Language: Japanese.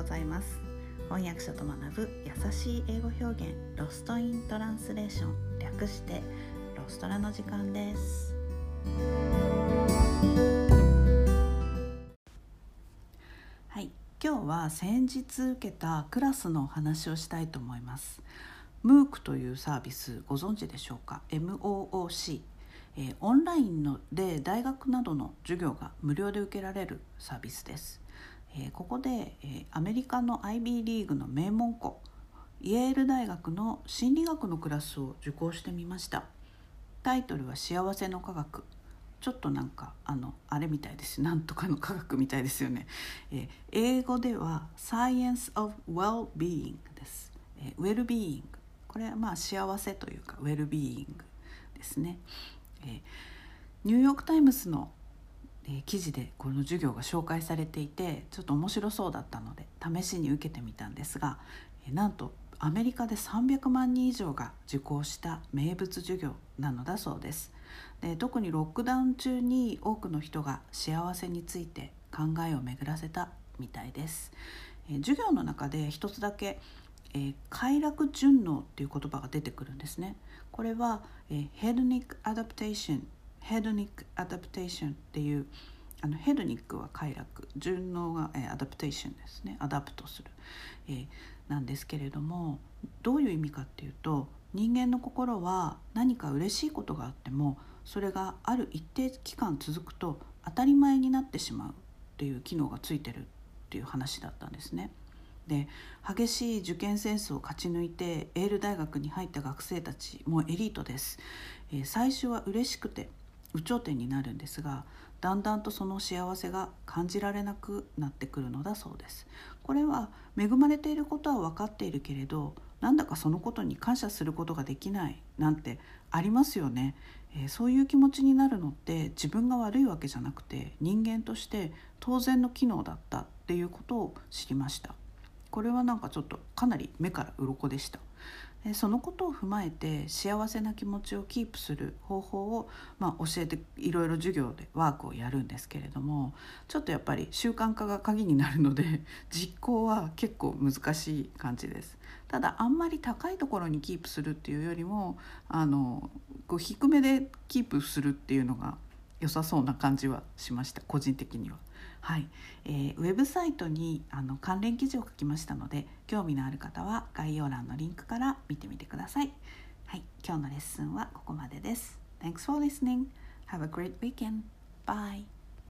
ございます。翻訳者と学ぶ優しい英語表現ロストイントランスレーション。略してロストラの時間です。はい。今日は先日受けたクラスのお話をしたいと思います。MOOC というサービスご存知でしょうか？MOOC えー、オンラインので大学などの授業が無料で受けられるサービスです。え、ここで、え、アメリカの IB リーグの名門校イェール大学の心理学のクラスを受講してみました。タイトルは「幸せの科学」ちょっとなんかあのあれみたいです。なんとかの科学みたいですよね、え、英語では「Science of Well-being」です、え、ウェルビーイングこれはまあ幸せというかウェルビーイングですね、え、ニューヨーク・タイムズのえ記事でこの授業が紹介されていてちょっと面白そうだったので試しに受けてみたんですが、えなんとアメリカで300万人以上が受講した名物授業なのだそうです。で特にロックダウン中に多くの人が幸せについて考えを巡らせたみたいです、え授業の中で一つだけえー、快楽順応っていう言葉が出てくるんですね。これは、えー、 hedonic adaptation hedonic adaptation っていうあの hedonic は快楽。順応が、え adaptation ですね。 adapt する、えー、なんですけれどもどういう意味かっていうと人間の心は何か嬉しいことがあってもそれがある一定期間続くと当たり前になってしまうっていう機能がついてるっていう話だったんですね。で激しい受験戦争を勝ち抜いてエール大学に入った学生たちもうエリートです、えー、最初は嬉しくて有頂天になるんですがだんだんとその幸せが感じられなくなってくるのだそうです。これは恵まれていることは分かっているけれどなんだかそのことに感謝することができないなんてありますよね、えー、そういう気持ちになるのって自分が悪いわけじゃなくて人間として当然の機能だったっていうことを知りました。これはなんかちょっとかなり目から鱗でしたでそのことを踏まえて幸せな気持ちをキープする方法を、まあ、教えていろいろ授業でワークをやるんですけれどもちょっとやっぱり習慣化が鍵になるので 実行は結構難しい感じです。ただあんまり高いところにキープするっていうよりもあのこう低めでキープするっていうのが良さそうな感じはしました個人的には。はい、えー、ウェブサイトにあの関連記事を書きましたので興味のある方は概要欄のリンクから見てみてください。はい、今日のレッスンはここまでです。Thanks for listening. Have a great weekend. Bye.